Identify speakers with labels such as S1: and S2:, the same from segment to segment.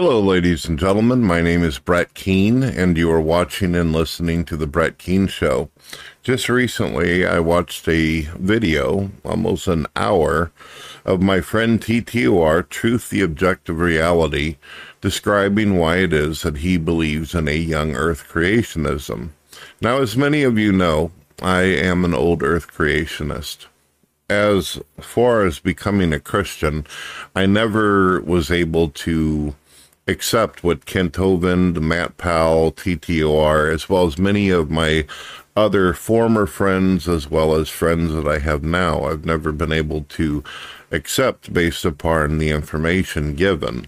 S1: Hello, ladies and gentlemen. My name is Brett Keane, and you are watching and listening to The Brett Keane Show. Just recently, I watched a video, almost an hour, of my friend TTOR, Truth the Objective Reality, describing why it is that he believes in a young earth creationism. Now, as many of you know, I am an old earth creationist as far as becoming a Christian, I never was able to accept what Kent Hovind, Matt Powell, TTOR, as well as many of my other former friends, as well as friends that I have now, I've never been able to accept based upon the information given.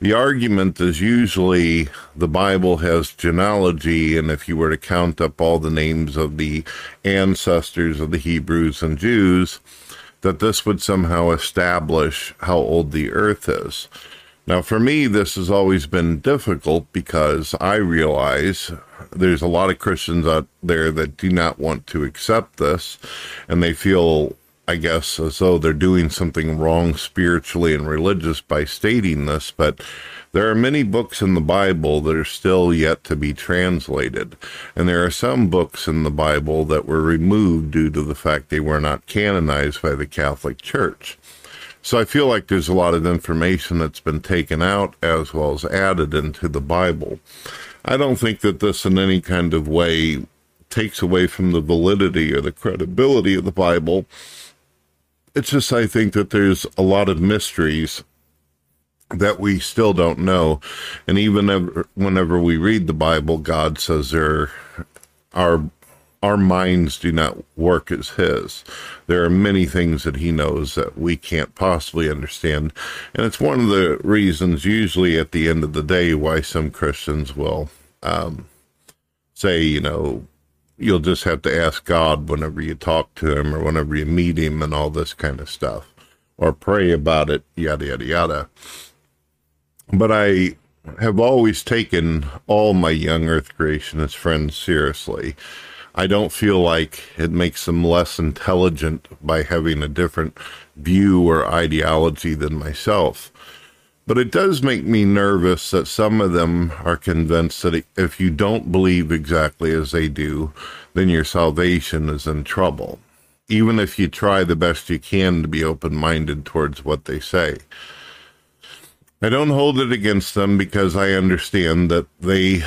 S1: The argument is usually the Bible has genealogy, and if you were to count up all the names of the ancestors of the Hebrews and Jews, that this would somehow establish how old the earth is. Now, for me, this has always been difficult because I realize there's a lot of Christians out there that do not want to accept this, and they feel, I guess, as though they're doing something wrong spiritually and religious by stating this. But there are many books in the Bible that are still yet to be translated, and there are some books in the Bible that were removed due to the fact they were not canonized by the Catholic Church. So I feel like there's a lot of information that's been taken out as well as added into the Bible. I don't think that this in any kind of way takes away from the validity or the credibility of the Bible. It's just, I think that there's a lot of mysteries that we still don't know. And even ever, whenever we read the Bible, God says there are our minds do not work as his. There are many things that he knows that we can't possibly understand. And it's one of the reasons, usually at the end of the day, why some Christians will um, say, you know, you'll just have to ask God whenever you talk to him or whenever you meet him and all this kind of stuff, or pray about it, yada, yada, yada. But I have always taken all my young earth creationist friends seriously I don't feel like it makes them less intelligent by having a different view or ideology than myself. But it does make me nervous that some of them are convinced that if you don't believe exactly as they do, then your salvation is in trouble, even if you try the best you can to be open minded towards what they say. I don't hold it against them because I understand that they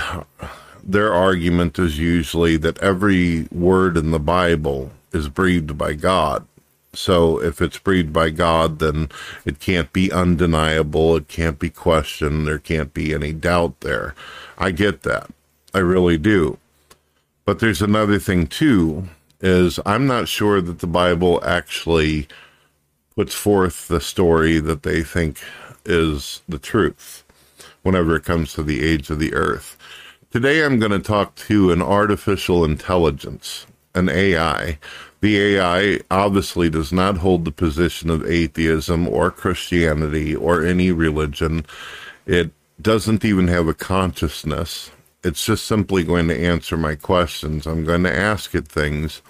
S1: their argument is usually that every word in the Bible is breathed by God. So if it's breathed by God, then it can't be undeniable. It can't be questioned. There can't be any doubt there. I get that. I really do. But there's another thing too, is I'm not sure that the Bible actually puts forth the story that they think is the truth whenever it comes to the age of the earth. Today I'm going to talk to an artificial intelligence, an AI. The AI obviously does not hold the position of atheism or Christianity or any religion. It doesn't even have a consciousness. It's just simply going to answer my questions. I'm going to ask it things.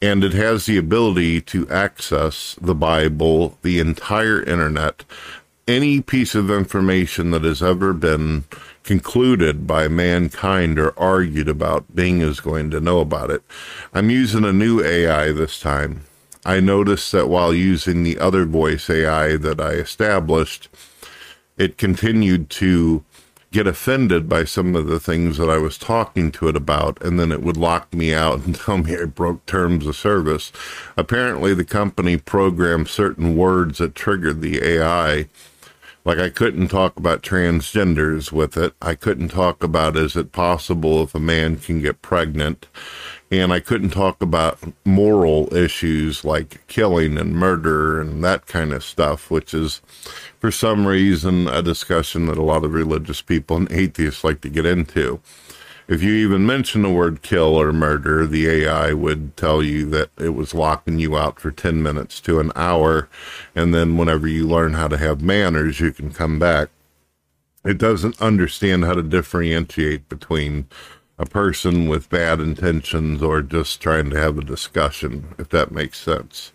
S1: And it has the ability to access the Bible, the entire internet, any piece of information that has ever been concluded by mankind or argued about, Bing is going to know about it. I'm using a new AI this time. I noticed that while using the other voice AI that I established, it continued to get offended by some of the things that I was talking to it about, and then it would lock me out and tell me I broke terms of service. Apparently, the company programmed certain words that triggered the AI like I couldn't talk about transgenders with it. I couldn't talk about is it possible if a man can get pregnant. And I couldn't talk about moral issues like killing and murder and that kind of stuff, which is for some reason a discussion that a lot of religious people and atheists like to get into if you even mention the word kill or murder, the AI would tell you that it was locking you out for 10 minutes to an hour. And then whenever you learn how to have manners, you can come back. It doesn't understand how to differentiate between a person with bad intentions or just trying to have a discussion, if that makes sense.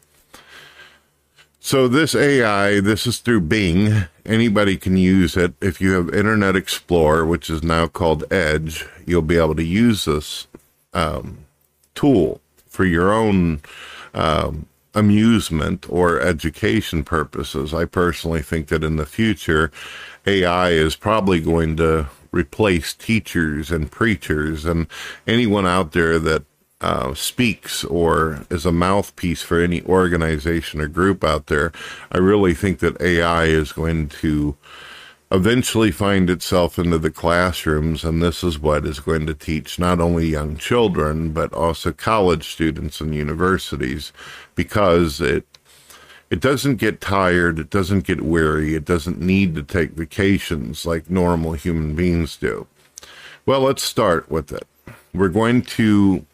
S1: So this AI, this is through Bing. Anybody can use it. If you have Internet Explorer, which is now called Edge, you'll be able to use this um, tool for your own um, amusement or education purposes. I personally think that in the future, AI is probably going to replace teachers and preachers and anyone out there that uh, speaks or is a mouthpiece for any organization or group out there. I really think that AI is going to eventually find itself into the classrooms, and this is what is going to teach not only young children, but also college students and universities, because it it doesn't get tired, it doesn't get weary, it doesn't need to take vacations like normal human beings do. Well, let's start with it. We're going to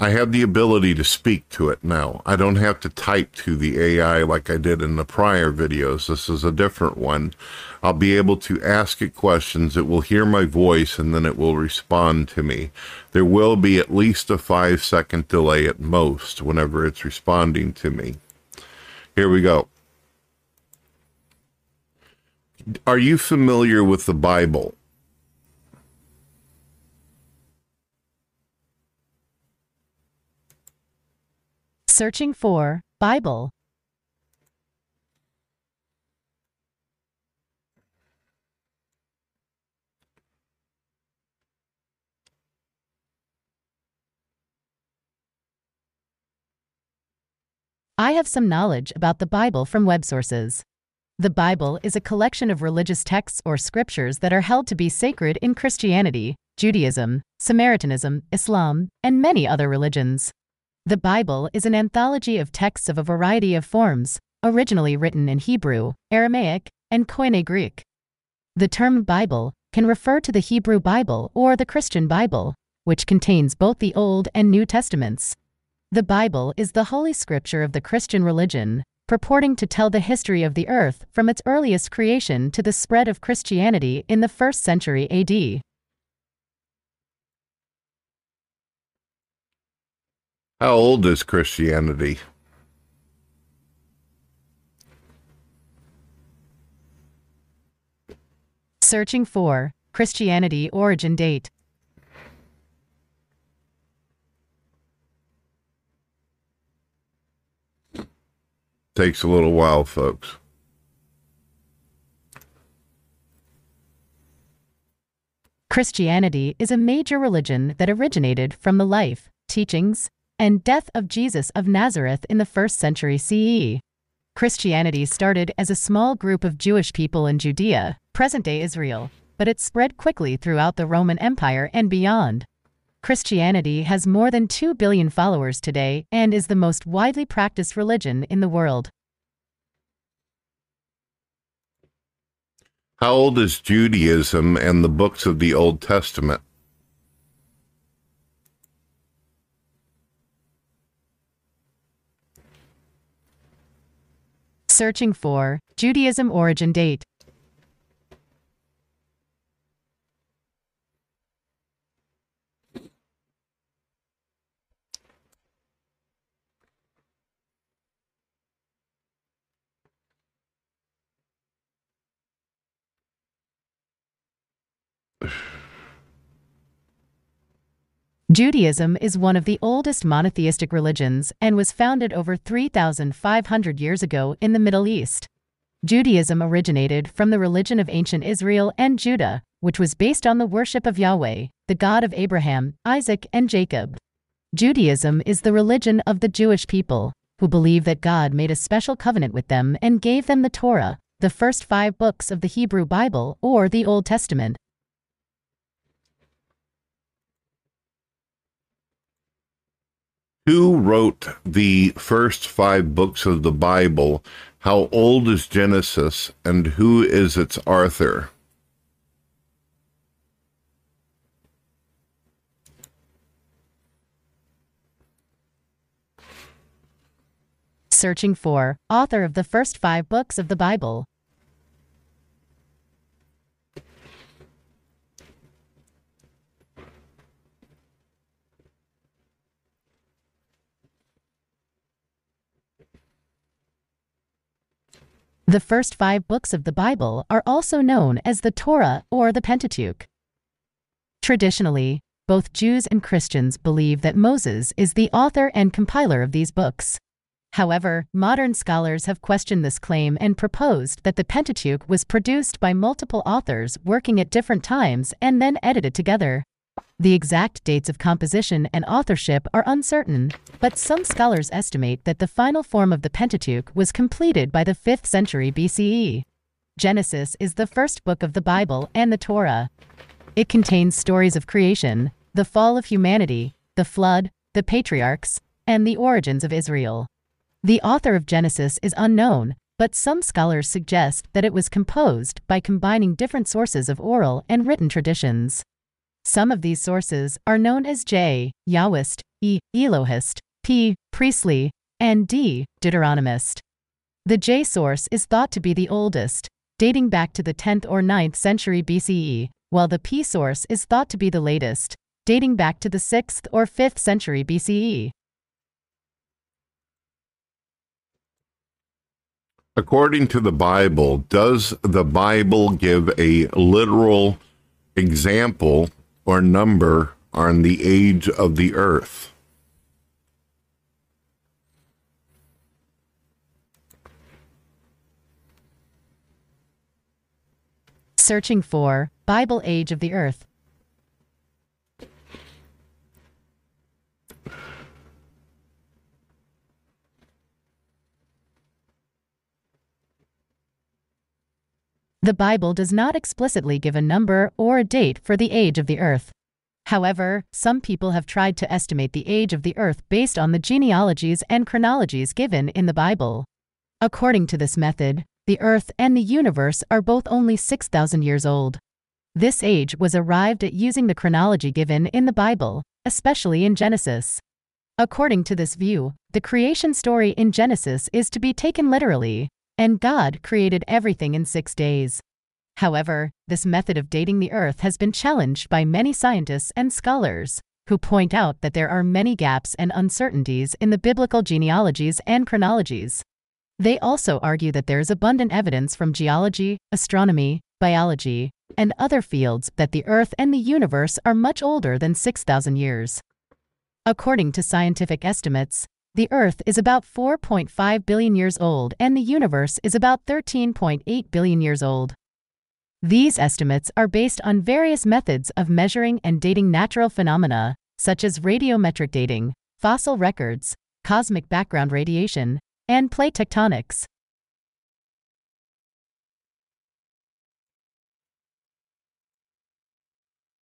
S1: I have the ability to speak to it now. I don't have to type to the AI like I did in the prior videos. This is a different one. I'll be able to ask it questions. It will hear my voice and then it will respond to me. There will be at least a five second delay at most whenever it's responding to me. Here we go. Are you familiar with the Bible?
S2: Searching for Bible. I have some knowledge about the Bible from web sources. The Bible is a collection of religious texts or scriptures that are held to be sacred in Christianity, Judaism, Samaritanism, Islam, and many other religions. The Bible is an anthology of texts of a variety of forms, originally written in Hebrew, Aramaic, and Koine Greek. The term Bible can refer to the Hebrew Bible or the Christian Bible, which contains both the Old and New Testaments. The Bible is the holy scripture of the Christian religion, purporting to tell the history of the earth from its earliest creation to the spread of Christianity in the first century AD.
S1: How old is Christianity?
S2: Searching for Christianity origin date.
S1: Takes a little while, folks.
S2: Christianity is a major religion that originated from the life, teachings, and death of Jesus of Nazareth in the first century CE. Christianity started as a small group of Jewish people in Judea, present day Israel, but it spread quickly throughout the Roman Empire and beyond. Christianity has more than 2 billion followers today and is the most widely practiced religion in the world.
S1: How old is Judaism and the books of the Old Testament?
S2: Searching for Judaism origin date. Judaism is one of the oldest monotheistic religions and was founded over 3,500 years ago in the Middle East. Judaism originated from the religion of ancient Israel and Judah, which was based on the worship of Yahweh, the God of Abraham, Isaac, and Jacob. Judaism is the religion of the Jewish people, who believe that God made a special covenant with them and gave them the Torah, the first five books of the Hebrew Bible or the Old Testament.
S1: Who wrote the first five books of the Bible? How old is Genesis? And who is its author?
S2: Searching for author of the first five books of the Bible. The first five books of the Bible are also known as the Torah or the Pentateuch. Traditionally, both Jews and Christians believe that Moses is the author and compiler of these books. However, modern scholars have questioned this claim and proposed that the Pentateuch was produced by multiple authors working at different times and then edited together. The exact dates of composition and authorship are uncertain, but some scholars estimate that the final form of the Pentateuch was completed by the 5th century BCE. Genesis is the first book of the Bible and the Torah. It contains stories of creation, the fall of humanity, the flood, the patriarchs, and the origins of Israel. The author of Genesis is unknown, but some scholars suggest that it was composed by combining different sources of oral and written traditions. Some of these sources are known as J. Yahwist, E. Elohist, P. Priestly, and D. Deuteronomist. The J source is thought to be the oldest, dating back to the 10th or 9th century BCE, while the P source is thought to be the latest, dating back to the 6th or 5th century BCE.
S1: According to the Bible, does the Bible give a literal example or number on the age of the earth?
S2: Searching for Bible Age of the Earth. The Bible does not explicitly give a number or a date for the age of the earth. However, some people have tried to estimate the age of the earth based on the genealogies and chronologies given in the Bible. According to this method, the earth and the universe are both only 6,000 years old. This age was arrived at using the chronology given in the Bible, especially in Genesis. According to this view, the creation story in Genesis is to be taken literally, and God created everything in six days. However, this method of dating the Earth has been challenged by many scientists and scholars, who point out that there are many gaps and uncertainties in the biblical genealogies and chronologies. They also argue that there is abundant evidence from geology, astronomy, biology, and other fields that the Earth and the universe are much older than 6,000 years. According to scientific estimates, the Earth is about 4.5 billion years old and the universe is about 13.8 billion years old. These estimates are based on various methods of measuring and dating natural phenomena, such as radiometric dating, fossil records, cosmic background radiation, and plate tectonics.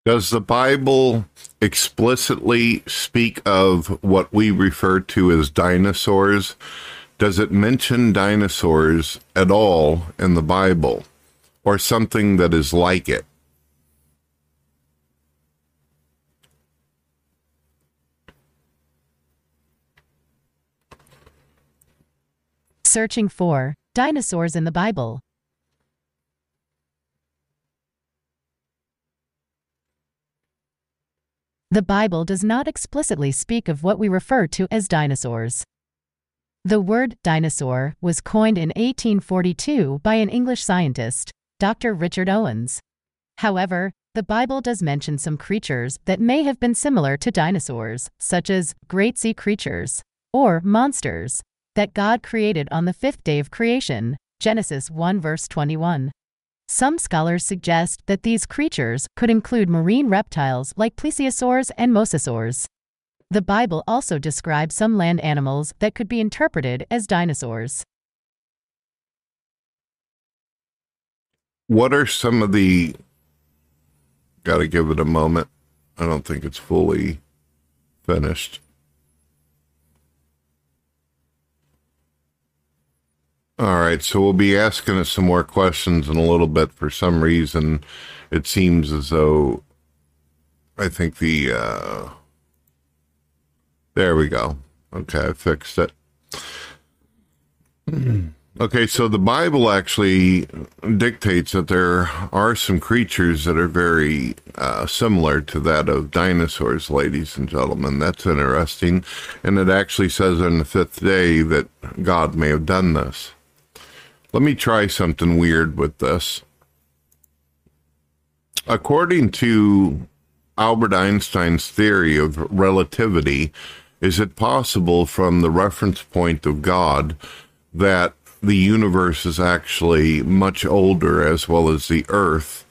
S1: Does the Bible explicitly speak of what we refer to as dinosaurs? Does it mention dinosaurs at all in the Bible or something that is like it?
S2: Searching for dinosaurs in the Bible. The Bible does not explicitly speak of what we refer to as dinosaurs. The word dinosaur was coined in 1842 by an English scientist, Dr. Richard Owens. However, the Bible does mention some creatures that may have been similar to dinosaurs, such as great sea creatures or monsters that God created on the fifth day of creation, Genesis 1 verse 21. Some scholars suggest that these creatures could include marine reptiles like plesiosaurs and mosasaurs. The Bible also describes some land animals that could be interpreted as dinosaurs.
S1: What are some of the. Got to give it a moment. I don't think it's fully finished. All right, so we'll be asking us some more questions in a little bit. For some reason, it seems as though I think the uh, there we go. Okay, I fixed it. Okay, so the Bible actually dictates that there are some creatures that are very uh, similar to that of dinosaurs, ladies and gentlemen. That's interesting. And it actually says on the fifth day that God may have done this. Let me try something weird with this. According to Albert Einstein's theory of relativity, is it possible from the reference point of God that the universe is actually much older as well as the earth?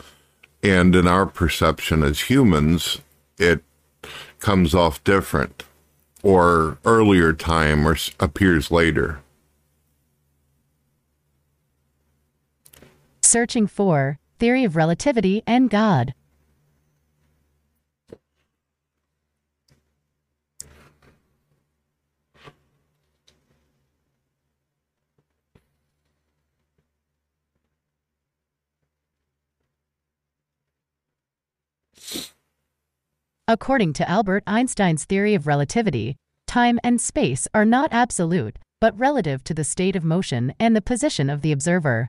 S1: And in our perception as humans, it comes off different or earlier time or appears later.
S2: Searching for theory of relativity and God. According to Albert Einstein's theory of relativity, time and space are not absolute, but relative to the state of motion and the position of the observer.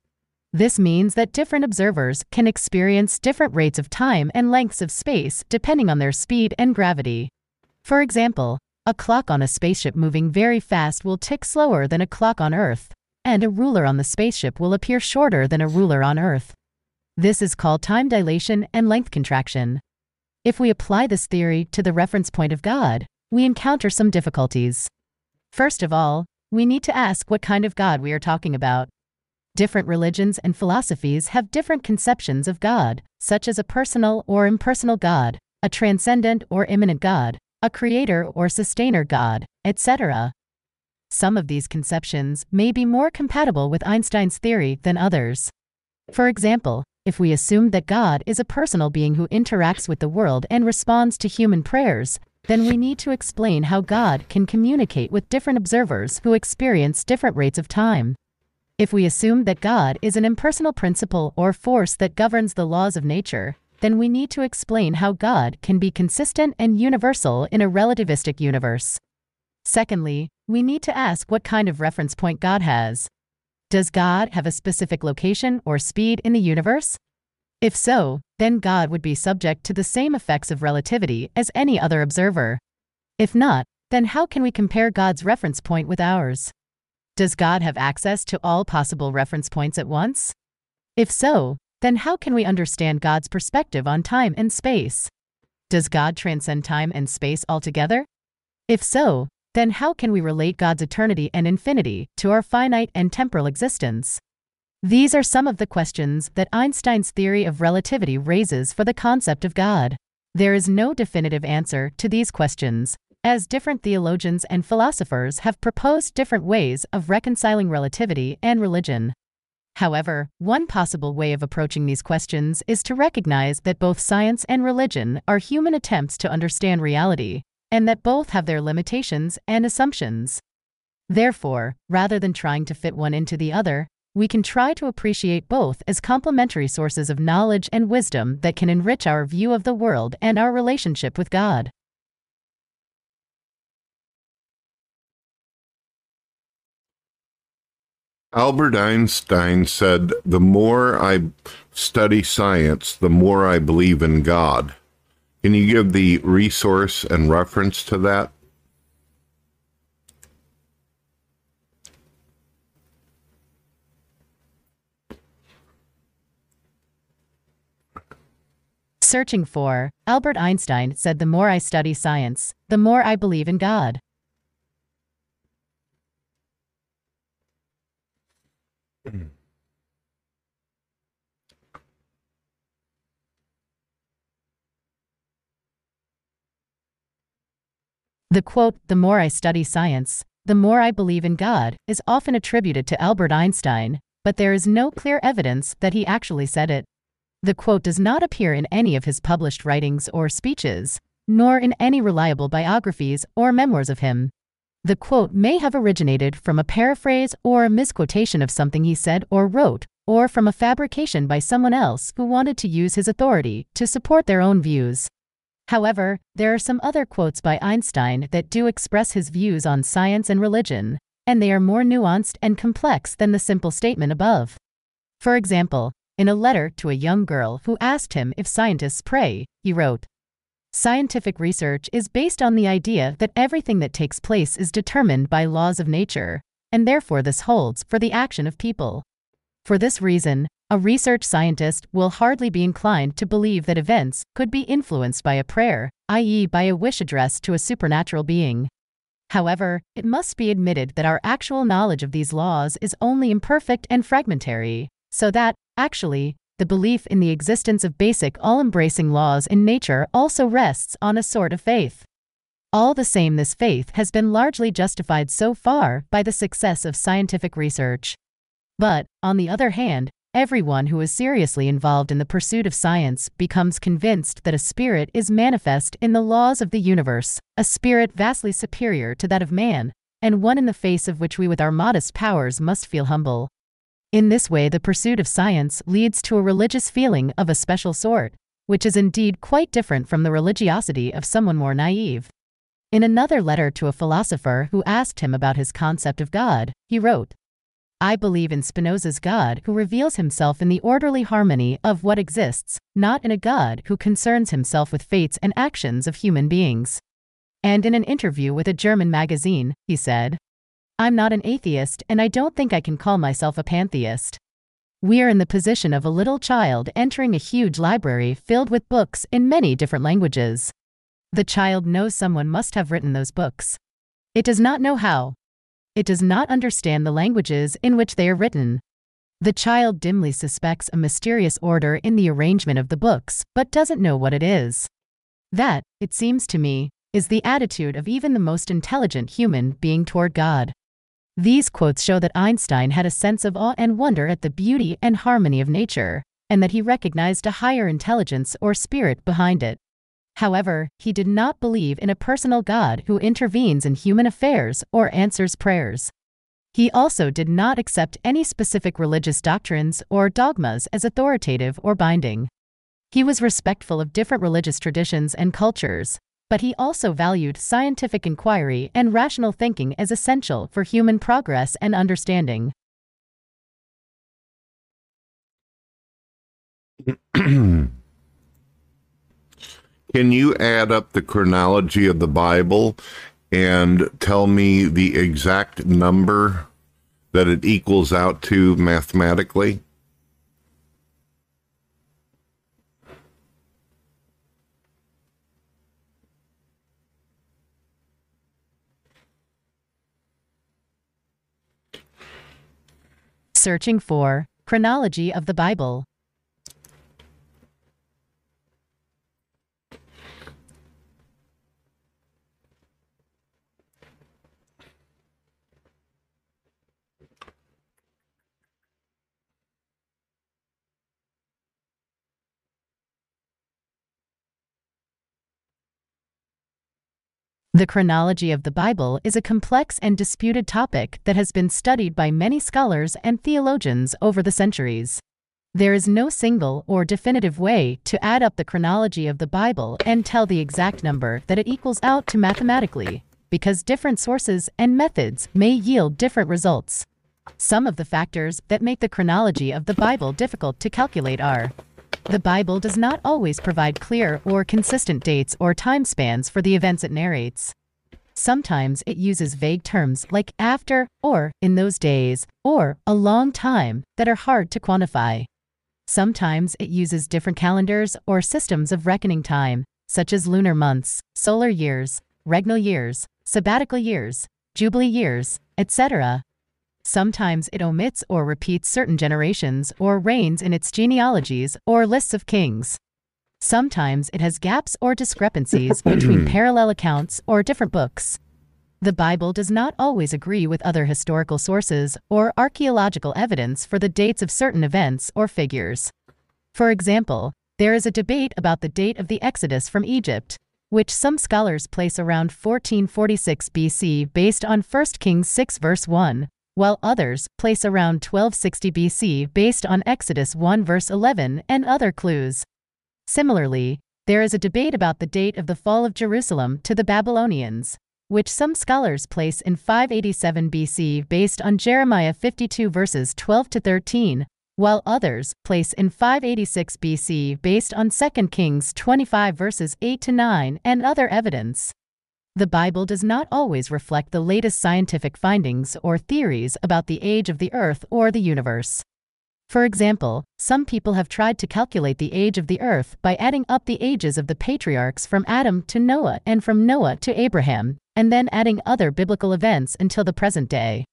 S2: This means that different observers can experience different rates of time and lengths of space depending on their speed and gravity. For example, a clock on a spaceship moving very fast will tick slower than a clock on Earth, and a ruler on the spaceship will appear shorter than a ruler on Earth. This is called time dilation and length contraction. If we apply this theory to the reference point of God, we encounter some difficulties. First of all, we need to ask what kind of God we are talking about. Different religions and philosophies have different conceptions of God, such as a personal or impersonal God, a transcendent or immanent God, a creator or sustainer God, etc. Some of these conceptions may be more compatible with Einstein's theory than others. For example, if we assume that God is a personal being who interacts with the world and responds to human prayers, then we need to explain how God can communicate with different observers who experience different rates of time. If we assume that God is an impersonal principle or force that governs the laws of nature, then we need to explain how God can be consistent and universal in a relativistic universe. Secondly, we need to ask what kind of reference point God has. Does God have a specific location or speed in the universe? If so, then God would be subject to the same effects of relativity as any other observer. If not, then how can we compare God's reference point with ours? Does God have access to all possible reference points at once? If so, then how can we understand God's perspective on time and space? Does God transcend time and space altogether? If so, then how can we relate God's eternity and infinity to our finite and temporal existence? These are some of the questions that Einstein's theory of relativity raises for the concept of God. There is no definitive answer to these questions, as different theologians and philosophers have proposed different ways of reconciling relativity and religion. However, one possible way of approaching these questions is to recognize that both science and religion are human attempts to understand reality, and that both have their limitations and assumptions. Therefore, rather than trying to fit one into the other, we can try to appreciate both as complementary sources of knowledge and wisdom that can enrich our view of the world and our relationship with God.
S1: Albert Einstein said, The more I study science, the more I believe in God. Can you give the resource and reference to that?
S2: Searching for, Albert Einstein said, The more I study science, the more I believe in God. The quote, the more I study science, the more I believe in God, is often attributed to Albert Einstein, but there is no clear evidence that he actually said it. The quote does not appear in any of his published writings or speeches, nor in any reliable biographies or memoirs of him. The quote may have originated from a paraphrase or a misquotation of something he said or wrote, or from a fabrication by someone else who wanted to use his authority to support their own views. However, there are some other quotes by Einstein that do express his views on science and religion, and they are more nuanced and complex than the simple statement above. For example, in a letter to a young girl who asked him if scientists pray, he wrote, Scientific research is based on the idea that everything that takes place is determined by laws of nature, and therefore this holds for the action of people. For this reason, a research scientist will hardly be inclined to believe that events could be influenced by a prayer, i.e., by a wish addressed to a supernatural being. However, it must be admitted that our actual knowledge of these laws is only imperfect and fragmentary, so that, actually, the belief in the existence of basic, all embracing laws in nature also rests on a sort of faith. All the same, this faith has been largely justified so far by the success of scientific research. But, on the other hand, everyone who is seriously involved in the pursuit of science becomes convinced that a spirit is manifest in the laws of the universe, a spirit vastly superior to that of man, and one in the face of which we with our modest powers must feel humble. In this way, the pursuit of science leads to a religious feeling of a special sort, which is indeed quite different from the religiosity of someone more naive. In another letter to a philosopher who asked him about his concept of God, he wrote, I believe in Spinoza's God who reveals himself in the orderly harmony of what exists, not in a God who concerns himself with fates and actions of human beings. And in an interview with a German magazine, he said, I'm not an atheist and I don't think I can call myself a pantheist. We are in the position of a little child entering a huge library filled with books in many different languages. The child knows someone must have written those books. It does not know how, it does not understand the languages in which they are written. The child dimly suspects a mysterious order in the arrangement of the books, but doesn't know what it is. That, it seems to me, is the attitude of even the most intelligent human being toward God. These quotes show that Einstein had a sense of awe and wonder at the beauty and harmony of nature, and that he recognized a higher intelligence or spirit behind it. However, he did not believe in a personal God who intervenes in human affairs or answers prayers. He also did not accept any specific religious doctrines or dogmas as authoritative or binding. He was respectful of different religious traditions and cultures, but he also valued scientific inquiry and rational thinking as essential for human progress and understanding.
S1: Can you add up the chronology of the Bible and tell me the exact number that it equals out to mathematically?
S2: Searching for chronology of the Bible. The chronology of the Bible is a complex and disputed topic that has been studied by many scholars and theologians over the centuries. There is no single or definitive way to add up the chronology of the Bible and tell the exact number that it equals out to mathematically, because different sources and methods may yield different results. Some of the factors that make the chronology of the Bible difficult to calculate are the Bible does not always provide clear or consistent dates or time spans for the events it narrates. Sometimes it uses vague terms like after, or in those days, or a long time that are hard to quantify. Sometimes it uses different calendars or systems of reckoning time, such as lunar months, solar years, regnal years, sabbatical years, jubilee years, etc. Sometimes it omits or repeats certain generations or reigns in its genealogies or lists of kings. Sometimes it has gaps or discrepancies between parallel accounts or different books. The Bible does not always agree with other historical sources or archaeological evidence for the dates of certain events or figures. For example, there is a debate about the date of the Exodus from Egypt, which some scholars place around 1446 BC based on 1 Kings 6 verse 1, while others place around 1260 BC based on Exodus 1 verse 11 and other clues. Similarly, there is a debate about the date of the fall of Jerusalem to the Babylonians, which some scholars place in 587 BC based on Jeremiah 52 verses 12 to 13, while others place in 586 BC based on 2 Kings 25 verses 8 to 9 and other evidence. The Bible does not always reflect the latest scientific findings or theories about the age of the Earth or the universe. For example, some people have tried to calculate the age of the earth by adding up the ages of the patriarchs from Adam to Noah and from Noah to Abraham, and then adding other biblical events until the present day.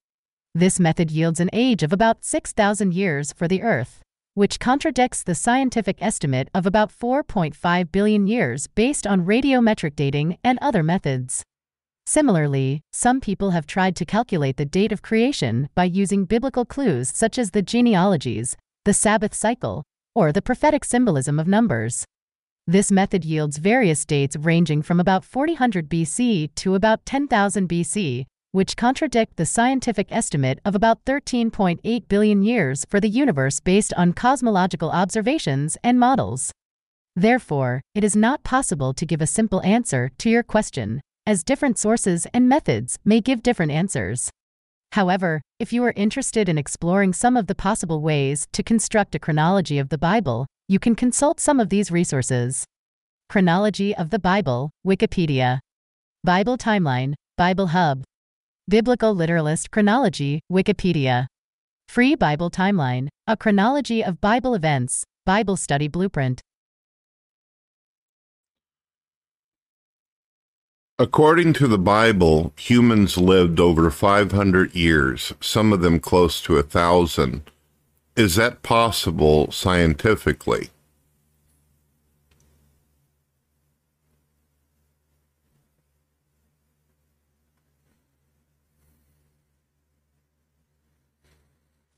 S2: This method yields an age of about 6,000 years for the earth, which contradicts the scientific estimate of about 4.5 billion years based on radiometric dating and other methods. Similarly, some people have tried to calculate the date of creation by using biblical clues such as the genealogies, the Sabbath cycle, or the prophetic symbolism of numbers. This method yields various dates ranging from about 4000 BC to about 10,000 BC, which contradict the scientific estimate of about 13.8 billion years for the universe based on cosmological observations and models. Therefore, it is not possible to give a simple answer to your question as different sources and methods may give different answers. However, if you are interested in exploring some of the possible ways to construct a chronology of the Bible, you can consult some of these resources. Chronology of the Bible, Wikipedia. Bible Timeline, Bible Hub. Biblical Literalist Chronology, Wikipedia. Free Bible Timeline, a chronology of Bible events, Bible Study Blueprint.
S1: According to the Bible, humans lived over 500 years, some of them close to a thousand. Is that possible scientifically?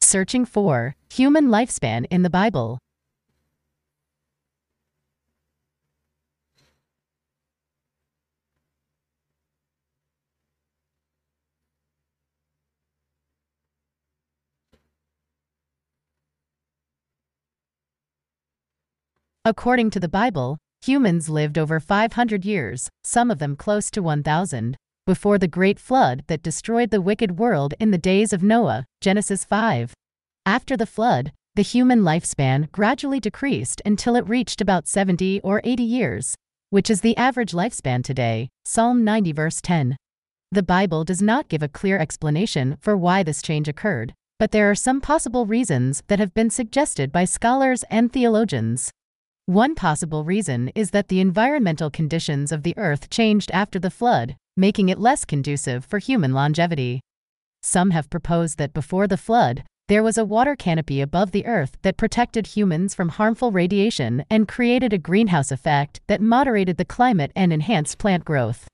S2: Searching for human lifespan in the Bible. According to the Bible, humans lived over 500 years, some of them close to 1,000, before the great flood that destroyed the wicked world in the days of Noah, Genesis 5. After the flood, the human lifespan gradually decreased until it reached about 70 or 80 years, which is the average lifespan today, Psalm 90 verse 10. The Bible does not give a clear explanation for why this change occurred, but there are some possible reasons that have been suggested by scholars and theologians. One possible reason is that the environmental conditions of the Earth changed after the flood, making it less conducive for human longevity. Some have proposed that before the flood, there was a water canopy above the Earth that protected humans from harmful radiation and created a greenhouse effect that moderated the climate and enhanced plant growth.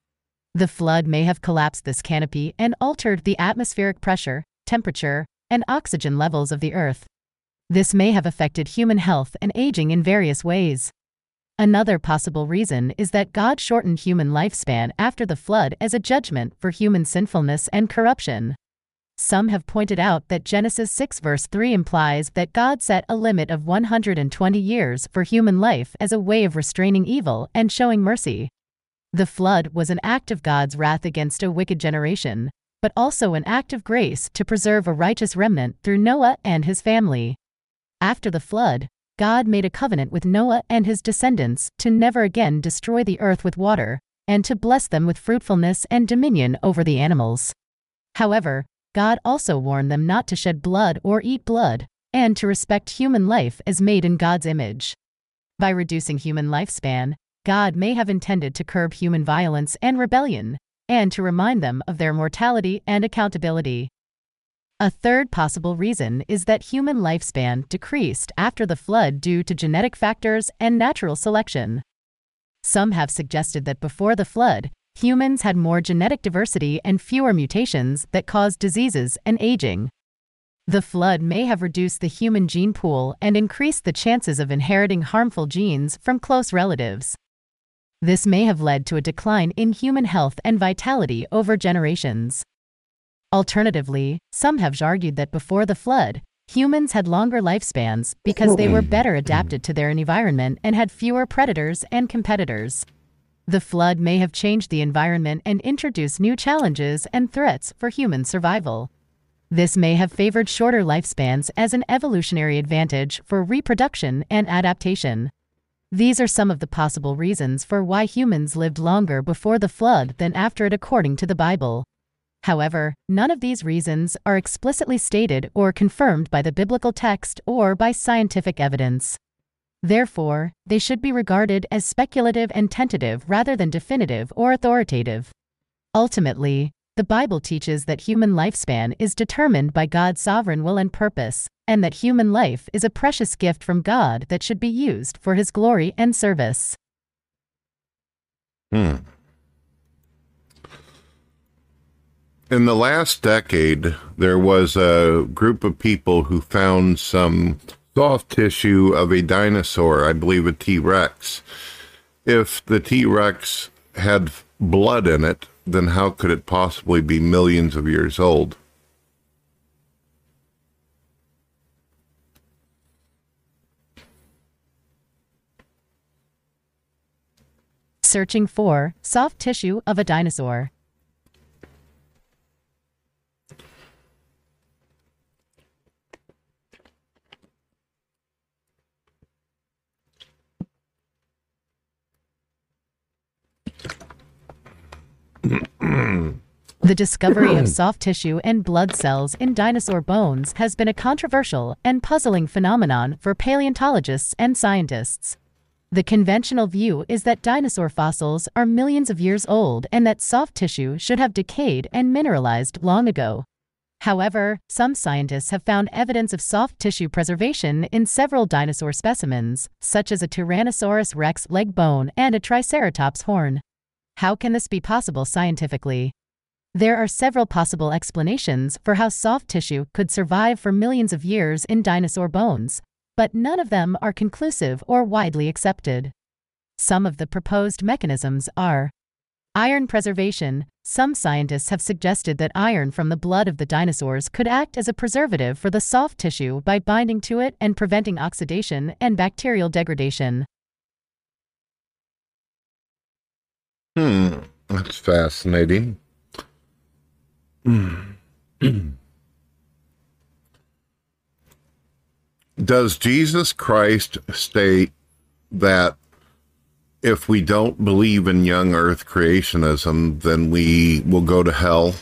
S2: The flood may have collapsed this canopy and altered the atmospheric pressure, temperature, and oxygen levels of the Earth, this may have affected human health and aging in various ways. Another possible reason is that God shortened human lifespan after the flood as a judgment for human sinfulness and corruption. Some have pointed out that Genesis 6 verse 3 implies that God set a limit of 120 years for human life as a way of restraining evil and showing mercy. The flood was an act of God's wrath against a wicked generation, but also an act of grace to preserve a righteous remnant through Noah and his family. After the flood, God made a covenant with Noah and his descendants to never again destroy the earth with water, and to bless them with fruitfulness and dominion over the animals. However, God also warned them not to shed blood or eat blood, and to respect human life as made in God's image. By reducing human lifespan, God may have intended to curb human violence and rebellion, and to remind them of their mortality and accountability. A third possible reason is that human lifespan decreased after the flood due to genetic factors and natural selection. Some have suggested that before the flood, humans had more genetic diversity and fewer mutations that caused diseases and aging. The flood may have reduced the human gene pool and increased the chances of inheriting harmful genes from close relatives. This may have led to a decline in human health and vitality over generations. Alternatively, some have argued that before the flood, humans had longer lifespans because they were better adapted to their environment and had fewer predators and competitors. The flood may have changed the environment and introduced new challenges and threats for human survival. This may have favored shorter lifespans as an evolutionary advantage for reproduction and adaptation. These are some of the possible reasons for why humans lived longer before the flood than after it according to the Bible. However, none of these reasons are explicitly stated or confirmed by the biblical text or by scientific evidence. Therefore, they should be regarded as speculative and tentative rather than definitive or authoritative. Ultimately, the Bible teaches that human lifespan is determined by God's sovereign will and purpose, and that human life is a precious gift from God that should be used for His glory and service.
S1: Hmm. In the last decade, there was a group of people who found some soft tissue of a dinosaur, I believe a T Rex. If the T Rex had blood in it, then how could it possibly be millions of years old?
S2: Searching for soft tissue of a dinosaur. The discovery of soft tissue and blood cells in dinosaur bones has been a controversial and puzzling phenomenon for paleontologists and scientists. The conventional view is that dinosaur fossils are millions of years old and that soft tissue should have decayed and mineralized long ago. However, some scientists have found evidence of soft tissue preservation in several dinosaur specimens, such as a Tyrannosaurus rex leg bone and a Triceratops horn. How can this be possible scientifically? There are several possible explanations for how soft tissue could survive for millions of years in dinosaur bones, but none of them are conclusive or widely accepted. Some of the proposed mechanisms are iron preservation. Some scientists have suggested that iron from the blood of the dinosaurs could act as a preservative for the soft tissue by binding to it and preventing oxidation and bacterial degradation.
S1: Hmm, that's fascinating. Does Jesus Christ state that if we don't believe in young earth creationism, then we will go to hell?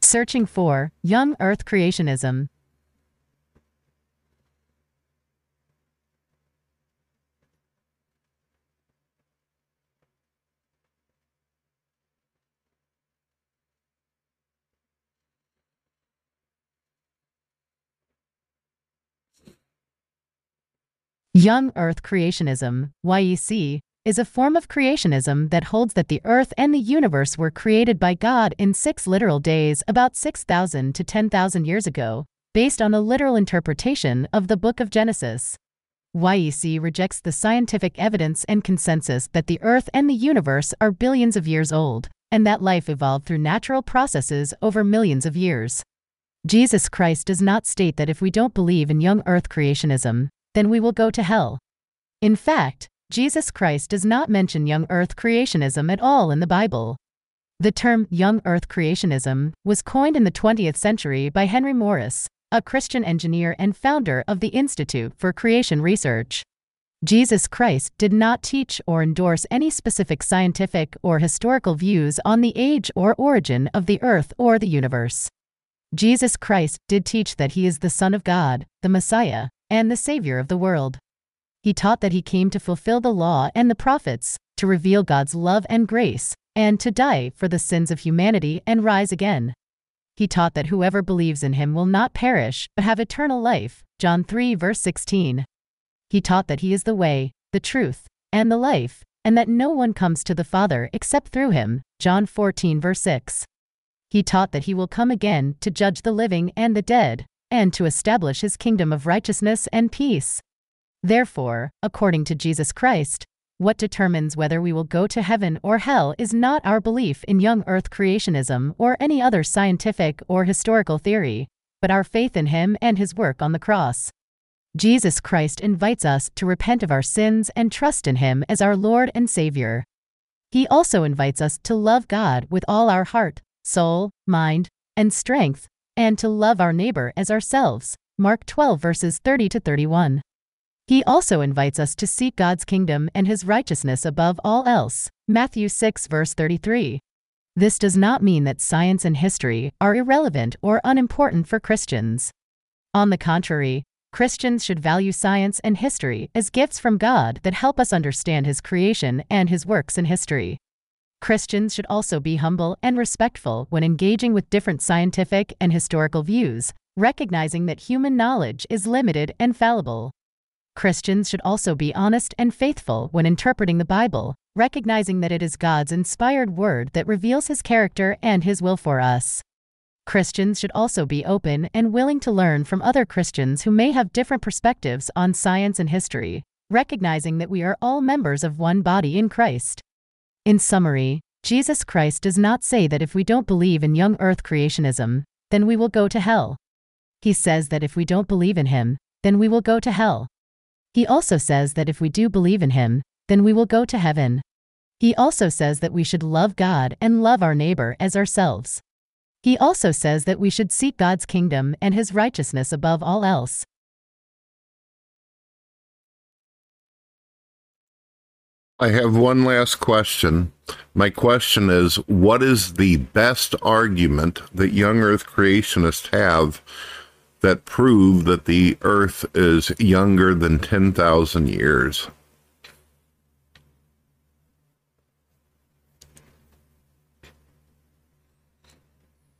S2: Searching for Young Earth Creationism. Young Earth Creationism, YEC, is a form of creationism that holds that the earth and the universe were created by God in six literal days about 6,000 to 10,000 years ago, based on a literal interpretation of the book of Genesis. YEC rejects the scientific evidence and consensus that the earth and the universe are billions of years old, and that life evolved through natural processes over millions of years. Jesus Christ does not state that if we don't believe in young earth creationism, then we will go to hell. In fact, Jesus Christ does not mention young earth creationism at all in the Bible. The term young earth creationism was coined in the 20th century by Henry Morris, a Christian engineer and founder of the Institute for Creation Research. Jesus Christ did not teach or endorse any specific scientific or historical views on the age or origin of the earth or the universe. Jesus Christ did teach that he is the Son of God, the Messiah, and the Savior of the world. He taught that he came to fulfill the law and the prophets, to reveal God's love and grace, and to die for the sins of humanity and rise again. He taught that whoever believes in him will not perish, but have eternal life. John 3, verse 16. He taught that he is the way, the truth, and the life, and that no one comes to the Father except through him. John 14, verse 6. He taught that he will come again to judge the living and the dead, and to establish his kingdom of righteousness and peace. Therefore, according to Jesus Christ, what determines whether we will go to heaven or hell is not our belief in young earth creationism or any other scientific or historical theory, but our faith in him and his work on the cross. Jesus Christ invites us to repent of our sins and trust in him as our Lord and Savior. He also invites us to love God with all our heart, soul, mind, and strength, and to love our neighbor as ourselves. Mark 12 verses 30 to 31. He also invites us to seek God's kingdom and his righteousness above all else, Matthew 6 verse 33. This does not mean that science and history are irrelevant or unimportant for Christians. On the contrary, Christians should value science and history as gifts from God that help us understand His creation and His works in history. Christians should also be humble and respectful when engaging with different scientific and historical views, recognizing that human knowledge is limited and fallible. Christians should also be honest and faithful when interpreting the Bible, recognizing that it is God's inspired word that reveals his character and his will for us. Christians should also be open and willing to learn from other Christians who may have different perspectives on science and history, recognizing that we are all members of one body in Christ. In summary, Jesus Christ does not say that if we don't believe in young earth creationism, then we will go to hell. He says that if we don't believe in him, then we will go to hell. He also says that if we do believe in him, then we will go to heaven. He also says that we should love God and love our neighbor as ourselves. He also says that we should seek God's kingdom and his righteousness above all else.
S1: I have one last question. My question is What is the best argument that young earth creationists have that prove that the earth is younger than 10,000 years?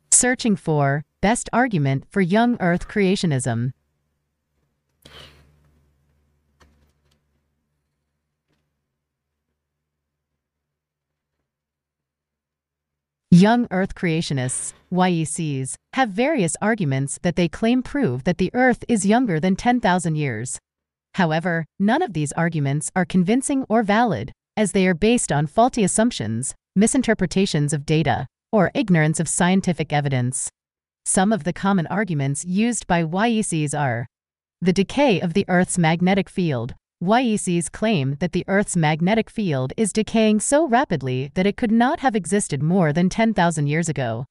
S2: Searching for best argument for young earth creationism. Young Earth creationists, YECs, have various arguments that they claim prove that the Earth is younger than 10,000 years. However, none of these arguments are convincing or valid, as they are based on faulty assumptions, misinterpretations of data, or ignorance of scientific evidence. Some of the common arguments used by YECs are the decay of the Earth's magnetic field, YECs claim that the Earth's magnetic field is decaying so rapidly that it could not have existed more than 10,000 years ago.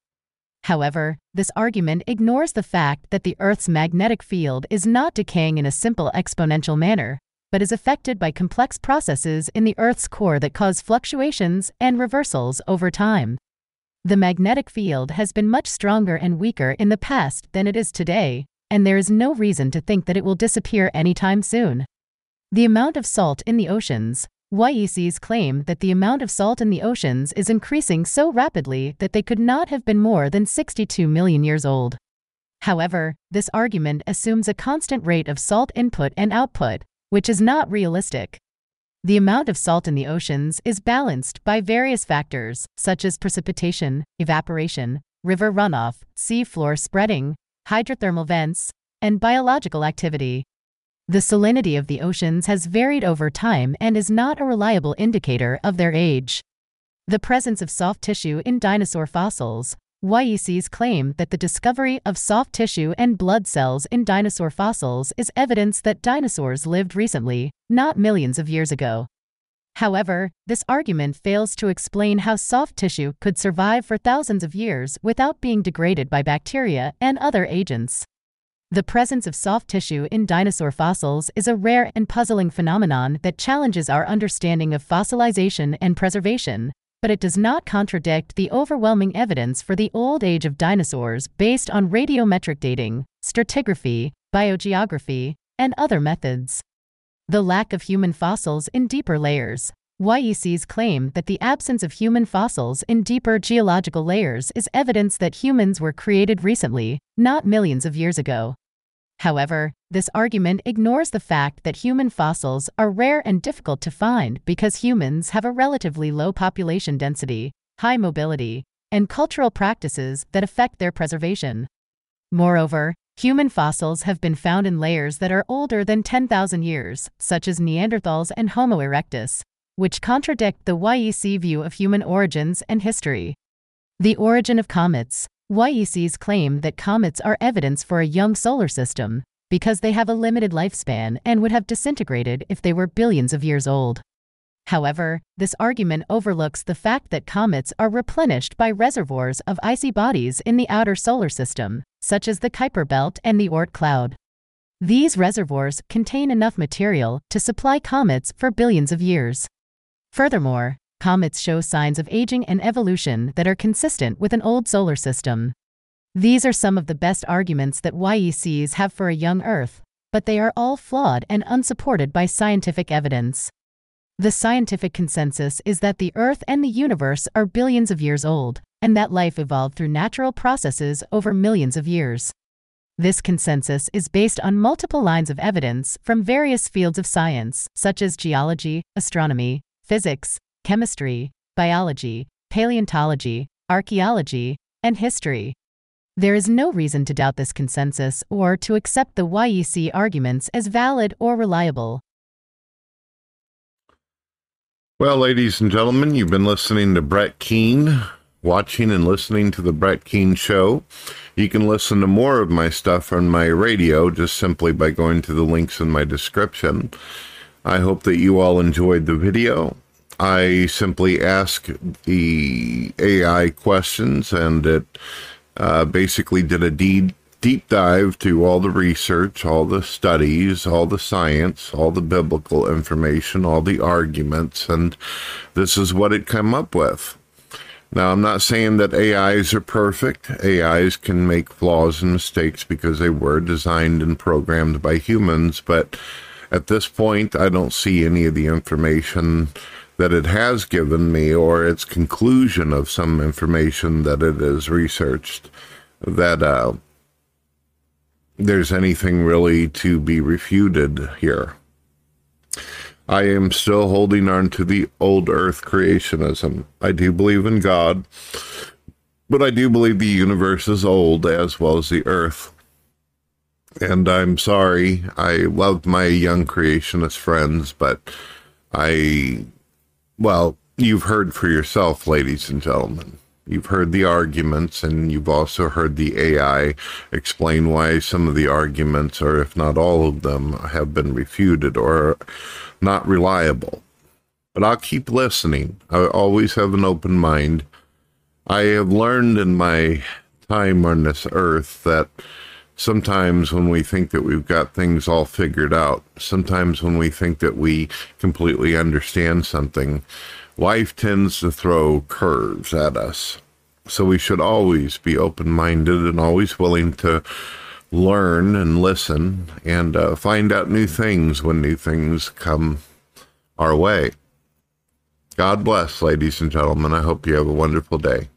S2: However, this argument ignores the fact that the Earth's magnetic field is not decaying in a simple exponential manner, but is affected by complex processes in the Earth's core that cause fluctuations and reversals over time. The magnetic field has been much stronger and weaker in the past than it is today, and there is no reason to think that it will disappear anytime soon. The amount of salt in the oceans. YECs claim that the amount of salt in the oceans is increasing so rapidly that they could not have been more than 62 million years old. However, this argument assumes a constant rate of salt input and output, which is not realistic. The amount of salt in the oceans is balanced by various factors, such as precipitation, evaporation, river runoff, sea floor spreading, hydrothermal vents, and biological activity. The salinity of the oceans has varied over time and is not a reliable indicator of their age. The presence of soft tissue in dinosaur fossils. YECs claim that the discovery of soft tissue and blood cells in dinosaur fossils is evidence that dinosaurs lived recently, not millions of years ago. However, this argument fails to explain how soft tissue could survive for thousands of years without being degraded by bacteria and other agents. The presence of soft tissue in dinosaur fossils is a rare and puzzling phenomenon that challenges our understanding of fossilization and preservation, but it does not contradict the overwhelming evidence for the old age of dinosaurs based on radiometric dating, stratigraphy, biogeography, and other methods. The lack of human fossils in deeper layers. YECs claim that the absence of human fossils in deeper geological layers is evidence that humans were created recently, not millions of years ago. However, this argument ignores the fact that human fossils are rare and difficult to find because humans have a relatively low population density, high mobility, and cultural practices that affect their preservation. Moreover, human fossils have been found in layers that are older than 10,000 years, such as Neanderthals and Homo erectus, which contradict the YEC view of human origins and history. The origin of comets, YECs claim that comets are evidence for a young solar system because they have a limited lifespan and would have disintegrated if they were billions of years old. However, this argument overlooks the fact that comets are replenished by reservoirs of icy bodies in the outer solar system, such as the Kuiper Belt and the Oort cloud. These reservoirs contain enough material to supply comets for billions of years. Furthermore, comets show signs of aging and evolution that are consistent with an old solar system. These are some of the best arguments that YECs have for a young Earth, but they are all flawed and unsupported by scientific evidence. The scientific consensus is that the Earth and the universe are billions of years old, and that life evolved through natural processes over millions of years. This consensus is based on multiple lines of evidence from various fields of science, such as geology, astronomy, physics, chemistry, biology, paleontology, archaeology, and history. There is no reason to doubt this consensus or to accept the YEC arguments as valid or reliable.
S1: Well, ladies and gentlemen, you've been listening to Brett Keane watching and listening to the Brett Keane Show. You can listen to more of my stuff on my radio just simply by going to the links in my description. I hope that you all enjoyed the video. I simply ask the AI questions and it uh, basically did a deep, deep dive to all the research, all the studies, all the science, all the biblical information, all the arguments, and this is what it came up with. Now, I'm not saying that AIs are perfect. AIs can make flaws and mistakes because they were designed and programmed by humans, but at this point, I don't see any of the information that it has given me or its conclusion of some information that it has researched that uh, there's anything really to be refuted here. I am still holding on to the old earth creationism. I do believe in God, but I do believe the universe is old as well as the earth. And I'm sorry, I loved my young creationist friends, but I, well, you've heard for yourself, ladies and gentlemen. You've heard the arguments, and you've also heard the AI explain why some of the arguments, or if not all of them, have been refuted or not reliable. But I'll keep listening. I always have an open mind. I have learned in my time on this earth that sometimes when we think that we've got things all figured out, sometimes when we think that we completely understand something, life tends to throw curves at us. So we should always be open minded and always willing to learn and listen and uh, find out new things when new things come our way. God bless, ladies and gentlemen. I hope you have a wonderful day.